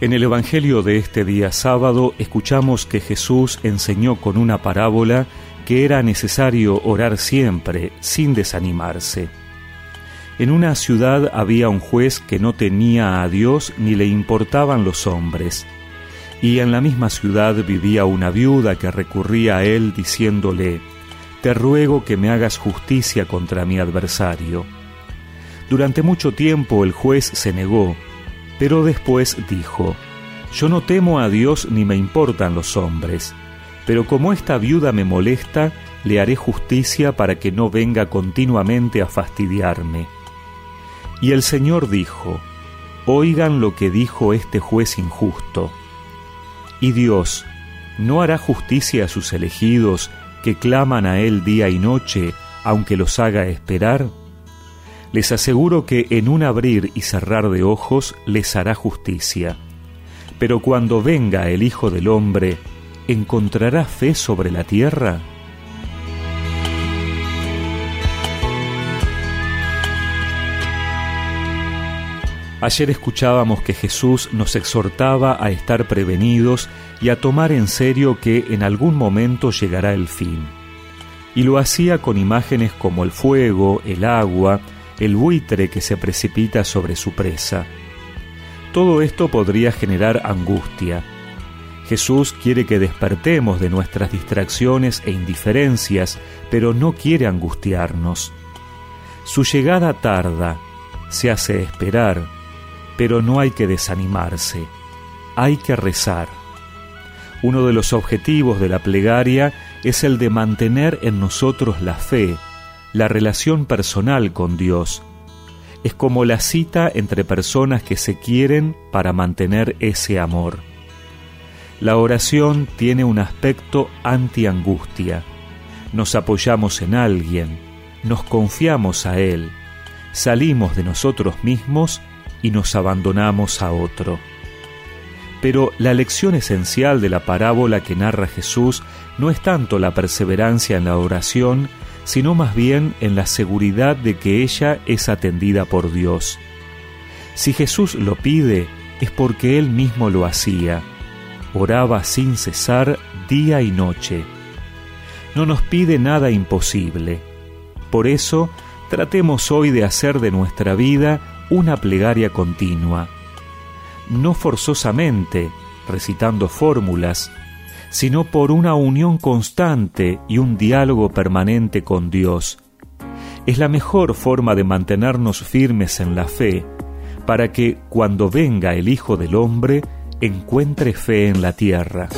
En el Evangelio de este día sábado escuchamos que Jesús enseñó con una parábola que era necesario orar siempre, sin desanimarse. En una ciudad había un juez que no tenía a Dios ni le importaban los hombres, y en la misma ciudad vivía una viuda que recurría a él diciéndole, Te ruego que me hagas justicia contra mi adversario. Durante mucho tiempo el juez se negó, pero después dijo, Yo no temo a Dios ni me importan los hombres, pero como esta viuda me molesta, le haré justicia para que no venga continuamente a fastidiarme. Y el Señor dijo, Oigan lo que dijo este juez injusto. Y Dios, ¿no hará justicia a sus elegidos que claman a Él día y noche, aunque los haga esperar? Les aseguro que en un abrir y cerrar de ojos les hará justicia. Pero cuando venga el Hijo del Hombre, ¿encontrará fe sobre la tierra? Ayer escuchábamos que Jesús nos exhortaba a estar prevenidos y a tomar en serio que en algún momento llegará el fin. Y lo hacía con imágenes como el fuego, el agua, el buitre que se precipita sobre su presa. Todo esto podría generar angustia. Jesús quiere que despertemos de nuestras distracciones e indiferencias, pero no quiere angustiarnos. Su llegada tarda, se hace esperar, pero no hay que desanimarse, hay que rezar. Uno de los objetivos de la plegaria es el de mantener en nosotros la fe, la relación personal con Dios. Es como la cita entre personas que se quieren para mantener ese amor. La oración tiene un aspecto anti-angustia. Nos apoyamos en alguien, nos confiamos a Él, salimos de nosotros mismos y nos abandonamos a otro. Pero la lección esencial de la parábola que narra Jesús no es tanto la perseverancia en la oración, sino más bien en la seguridad de que ella es atendida por Dios. Si Jesús lo pide, es porque Él mismo lo hacía. Oraba sin cesar día y noche. No nos pide nada imposible. Por eso, tratemos hoy de hacer de nuestra vida una plegaria continua, no forzosamente recitando fórmulas, sino por una unión constante y un diálogo permanente con Dios. Es la mejor forma de mantenernos firmes en la fe, para que cuando venga el Hijo del Hombre encuentre fe en la tierra.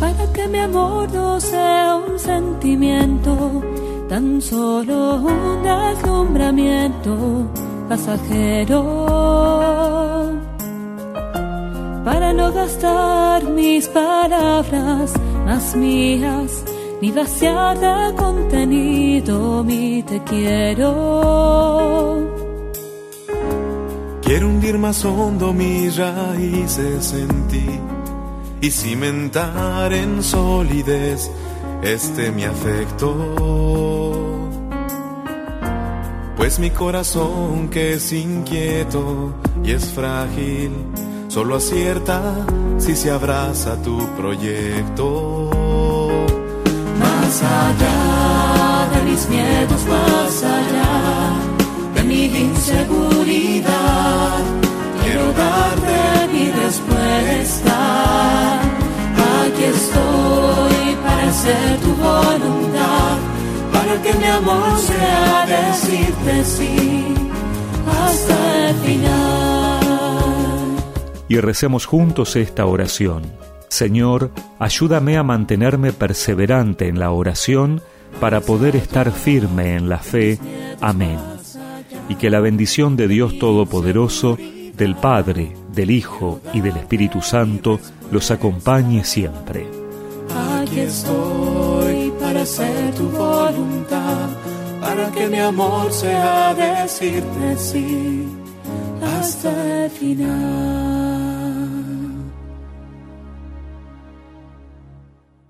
Para que mi amor no sea un sentimiento, tan solo un deslumbramiento pasajero para no gastar mis palabras más mías ni vaciar de contenido mi te quiero. Quiero hundir más hondo mis raíces en ti y cimentar en solidez este mi afecto pues mi corazón que es inquieto y es frágil, solo acierta si se abraza tu proyecto. Más allá de mis miedos, más allá de mi inseguridad, quiero darte mi respuesta. Aquí estoy para hacer tu voluntad que mi amor sea decirte sí hasta el final. Y recemos juntos esta oración. Señor, ayúdame a mantenerme perseverante en la oración para poder estar firme en la fe. Amén. Y que la bendición de Dios Todopoderoso, del Padre, del Hijo y del Espíritu Santo los acompañe siempre. Estoy para hacer tu voluntad, para que mi amor sea decirte sí hasta el final.